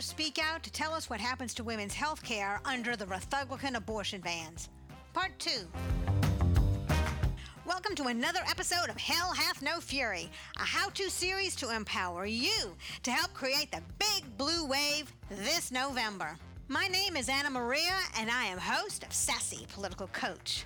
Speak out to tell us what happens to women's health care under the Republican abortion bans. Part 2. Welcome to another episode of Hell Hath No Fury, a how to series to empower you to help create the big blue wave this November. My name is Anna Maria, and I am host of Sassy Political Coach.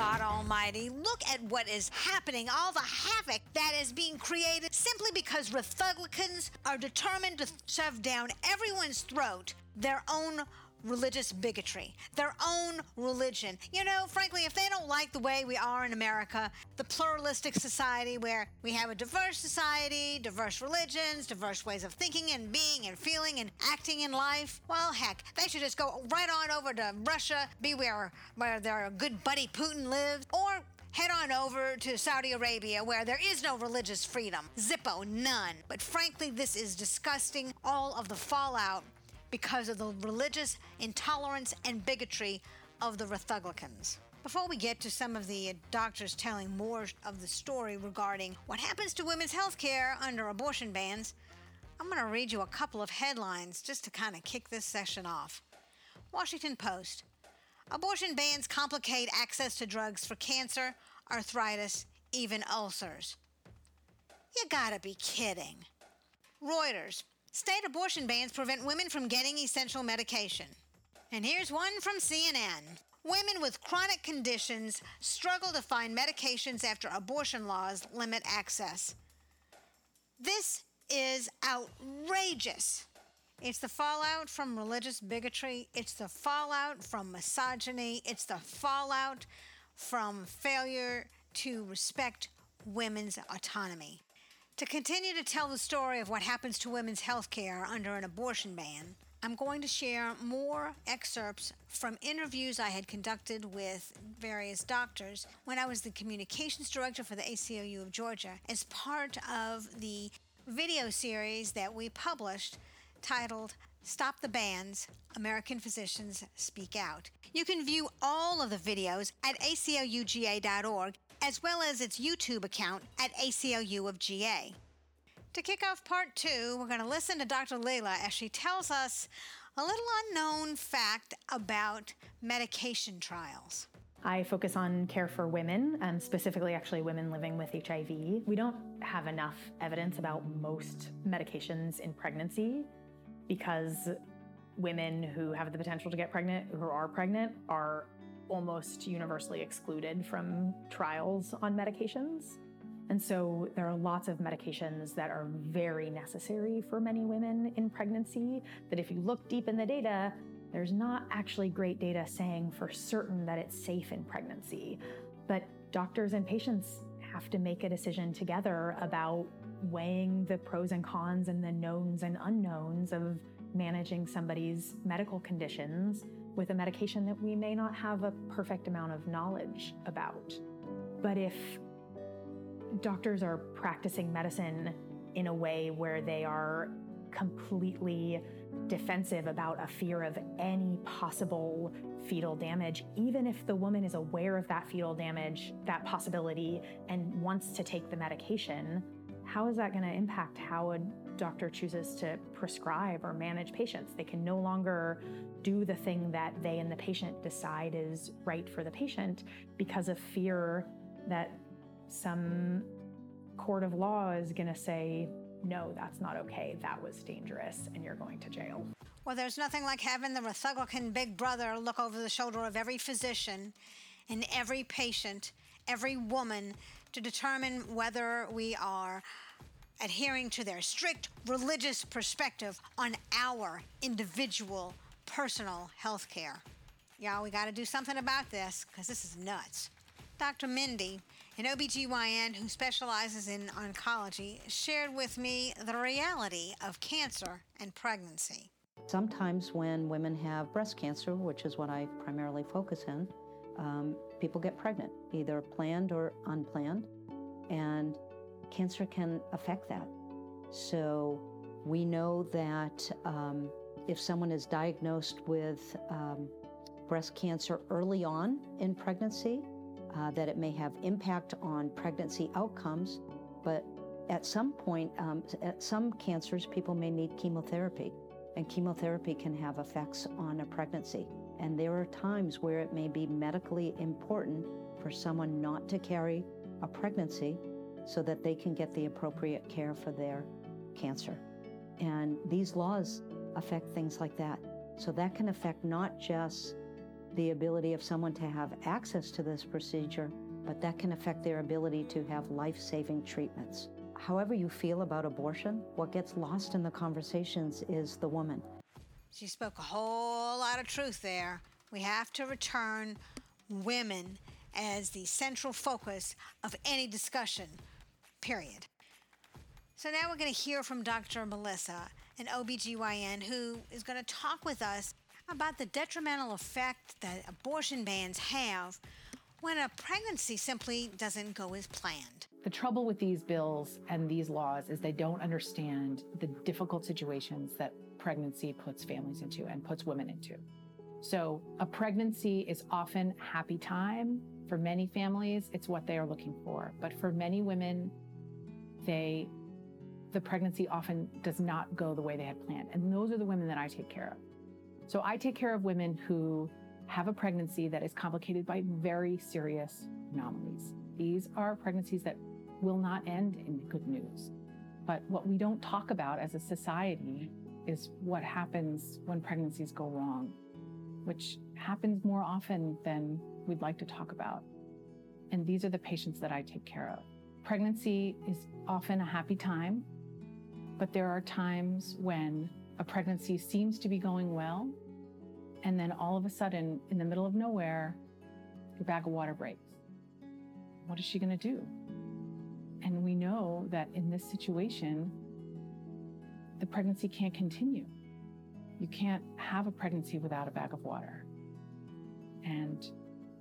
God Almighty, look at what is happening, all the havoc that is being created simply because Republicans are determined to shove down everyone's throat their own religious bigotry, their own religion. You know, frankly, if they don't like the way we are in America, the pluralistic society where we have a diverse society, diverse religions, diverse ways of thinking and being and feeling and acting in life, well, heck, they should just go right on over to Russia, be where, where their good buddy Putin lives, or Head on over to Saudi Arabia where there is no religious freedom. Zippo, none. But frankly, this is disgusting. All of the fallout because of the religious intolerance and bigotry of the Republicans. Before we get to some of the doctors telling more of the story regarding what happens to women's health care under abortion bans, I'm going to read you a couple of headlines just to kind of kick this session off. Washington Post Abortion bans complicate access to drugs for cancer, arthritis, even ulcers. You gotta be kidding. Reuters State abortion bans prevent women from getting essential medication. And here's one from CNN. Women with chronic conditions struggle to find medications after abortion laws limit access. This is outrageous. It's the fallout from religious bigotry, it's the fallout from misogyny, it's the fallout from failure to respect women's autonomy. To continue to tell the story of what happens to women's health care under an abortion ban, I'm going to share more excerpts from interviews I had conducted with various doctors when I was the communications director for the ACLU of Georgia as part of the video series that we published titled Stop the Bans American Physicians Speak Out. You can view all of the videos at acluga.org as well as its YouTube account at ACLU of GA. To kick off part two, we're going to listen to Dr. Leila as she tells us a little unknown fact about medication trials. I focus on care for women, and specifically, actually, women living with HIV. We don't have enough evidence about most medications in pregnancy because women who have the potential to get pregnant, who are pregnant, are almost universally excluded from trials on medications. And so there are lots of medications that are very necessary for many women in pregnancy that if you look deep in the data, there's not actually great data saying for certain that it's safe in pregnancy. But doctors and patients have to make a decision together about weighing the pros and cons and the knowns and unknowns of managing somebody's medical conditions with a medication that we may not have a perfect amount of knowledge about. But if doctors are practicing medicine in a way where they are completely defensive about a fear of any possible fetal damage, even if the woman is aware of that fetal damage, that possibility, and wants to take the medication, how is that going to impact how a doctor chooses to prescribe or manage patients? They can no longer do the thing that they and the patient decide is right for the patient because of fear that some court of law is going to say, no, that's not okay. That was dangerous, and you're going to jail. Well, there's nothing like having the Republican big brother look over the shoulder of every physician and every patient, every woman to determine whether we are adhering to their strict religious perspective on our individual personal health care. Y'all, we got to do something about this because this is nuts. Dr. Mindy, an OBGYN who specializes in oncology, shared with me the reality of cancer and pregnancy. Sometimes, when women have breast cancer, which is what I primarily focus in, um, people get pregnant, either planned or unplanned, and cancer can affect that. So, we know that um, if someone is diagnosed with um, breast cancer early on in pregnancy, uh, that it may have impact on pregnancy outcomes, but at some point, um, at some cancers, people may need chemotherapy, and chemotherapy can have effects on a pregnancy. And there are times where it may be medically important for someone not to carry a pregnancy so that they can get the appropriate care for their cancer. And these laws affect things like that. So that can affect not just the ability of someone to have access to this procedure, but that can affect their ability to have life saving treatments. However, you feel about abortion, what gets lost in the conversations is the woman. She spoke a whole lot of truth there. We have to return women as the central focus of any discussion, period. So now we're going to hear from Dr. Melissa, an OBGYN, who is going to talk with us about the detrimental effect that abortion bans have when a pregnancy simply doesn't go as planned. The trouble with these bills and these laws is they don't understand the difficult situations that pregnancy puts families into and puts women into. So, a pregnancy is often happy time. For many families, it's what they are looking for. But for many women, they the pregnancy often does not go the way they had planned. And those are the women that I take care of. So I take care of women who have a pregnancy that is complicated by very serious anomalies. These are pregnancies that will not end in good news. But what we don't talk about as a society is what happens when pregnancies go wrong, which happens more often than we'd like to talk about. And these are the patients that I take care of. Pregnancy is often a happy time, but there are times when a pregnancy seems to be going well, and then all of a sudden, in the middle of nowhere, your bag of water breaks. What is she going to do? And we know that in this situation, the pregnancy can't continue. You can't have a pregnancy without a bag of water. And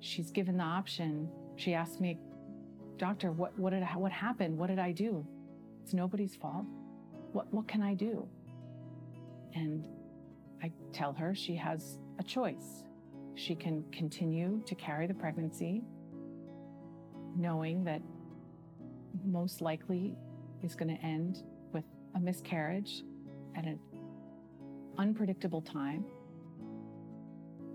she's given the option. She asked me, Doctor, what, what, did, what happened? What did I do? It's nobody's fault. What, what can I do? And I tell her she has a choice. She can continue to carry the pregnancy, knowing that most likely is going to end with a miscarriage at an unpredictable time.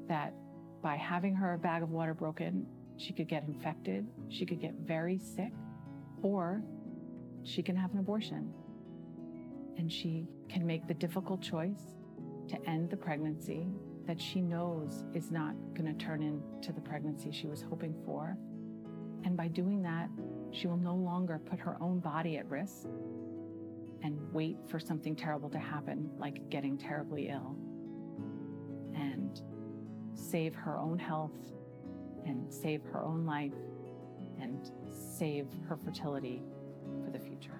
That by having her bag of water broken, she could get infected, she could get very sick, or she can have an abortion. And she can make the difficult choice to end the pregnancy that she knows is not going to turn into the pregnancy she was hoping for. And by doing that, she will no longer put her own body at risk and wait for something terrible to happen, like getting terribly ill, and save her own health and save her own life and save her fertility for the future.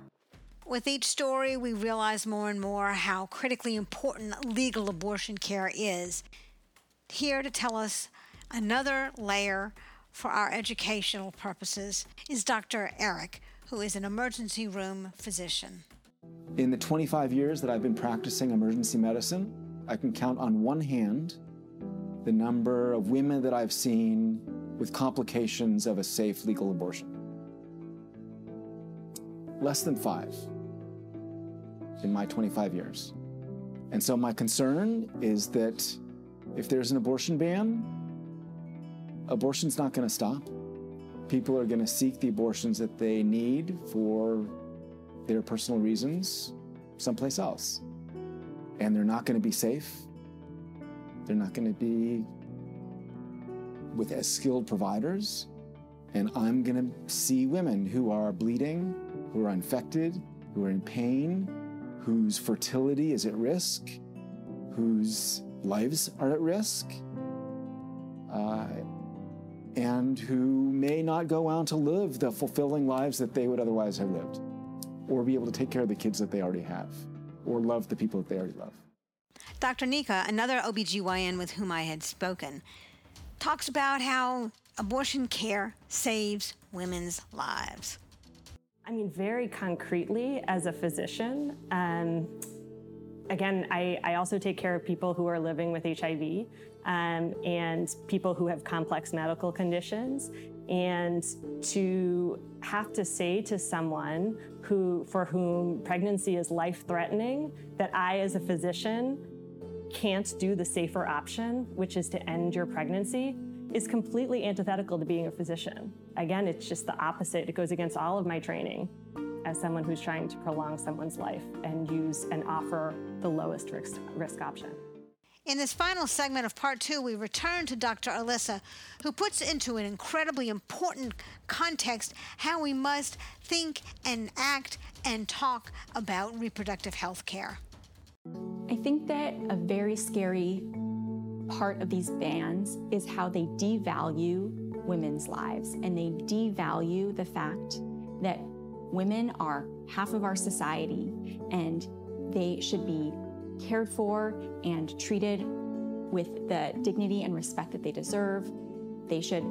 With each story, we realize more and more how critically important legal abortion care is. Here to tell us another layer for our educational purposes is Dr. Eric, who is an emergency room physician. In the 25 years that I've been practicing emergency medicine, I can count on one hand the number of women that I've seen with complications of a safe legal abortion. Less than five in my 25 years. And so my concern is that if there's an abortion ban, abortion's not going to stop. People are going to seek the abortions that they need for their personal reasons someplace else. And they're not going to be safe. They're not going to be with as skilled providers. And I'm going to see women who are bleeding, who are infected, who are in pain, whose fertility is at risk, whose lives are at risk, uh, and who may not go on to live the fulfilling lives that they would otherwise have lived, or be able to take care of the kids that they already have, or love the people that they already love. Dr. Nika, another OBGYN with whom I had spoken, talks about how abortion care saves women's lives. I mean, very concretely, as a physician, um, again, I, I, also take care of people who are living with HIV. um, and people who have complex medical conditions. And to have to say to someone who, for whom pregnancy is life threatening, that I, as a physician, can't do the safer option, which is to end your pregnancy, is completely antithetical to being a physician. Again, it's just the opposite. It goes against all of my training as someone who's trying to prolong someone's life and use and offer the lowest risk, risk option. In this final segment of part two, we return to Dr. Alyssa, who puts into an incredibly important context how we must think and act and talk about reproductive health care. I think that a very scary part of these bans is how they devalue women's lives and they devalue the fact that women are half of our society and they should be cared for and treated with the dignity and respect that they deserve. They should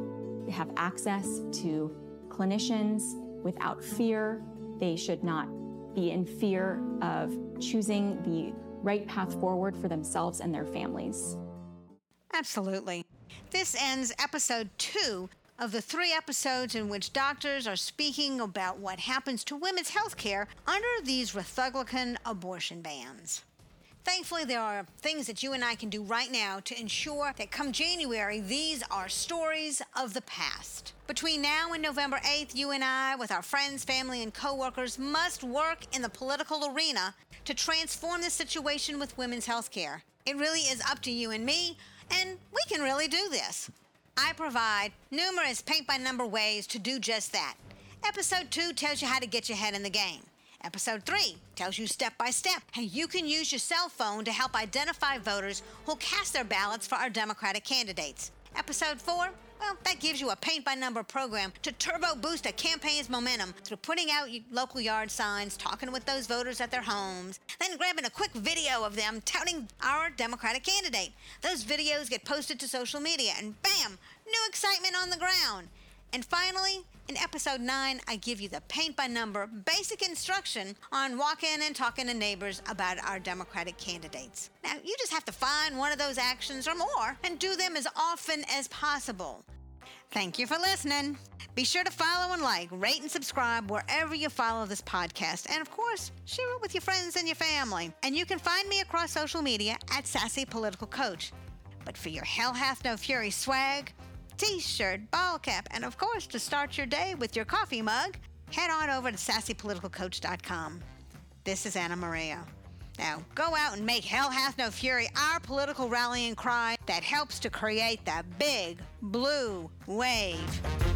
have access to clinicians without fear. They should not be in fear of choosing the right path forward for themselves and their families. Absolutely. This ends episode two of the three episodes in which doctors are speaking about what happens to women's health care under these Republican abortion bans. Thankfully, there are things that you and I can do right now to ensure that come January, these are stories of the past. Between now and November 8th, you and I, with our friends, family, and coworkers, must work in the political arena to transform the situation with women's health care. It really is up to you and me, and we can really do this. I provide numerous paint by number ways to do just that. Episode 2 tells you how to get your head in the game. Episode 3 tells you step by step how you can use your cell phone to help identify voters who'll cast their ballots for our Democratic candidates. Episode 4, well, that gives you a paint by number program to turbo boost a campaign's momentum through putting out local yard signs, talking with those voters at their homes, then grabbing a quick video of them touting our Democratic candidate. Those videos get posted to social media, and bam, new excitement on the ground. And finally, in episode 9, I give you the paint by number basic instruction on walking and talking to neighbors about our Democratic candidates. Now, you just have to find one of those actions or more and do them as often as possible. Thank you for listening. Be sure to follow and like, rate, and subscribe wherever you follow this podcast. And of course, share it with your friends and your family. And you can find me across social media at Sassy Political Coach. But for your Hell Hath No Fury swag, t shirt, ball cap, and of course, to start your day with your coffee mug, head on over to sassypoliticalcoach.com. This is Anna Maria. Now, go out and make Hell Hath No Fury our political rallying cry that helps to create the big blue wave.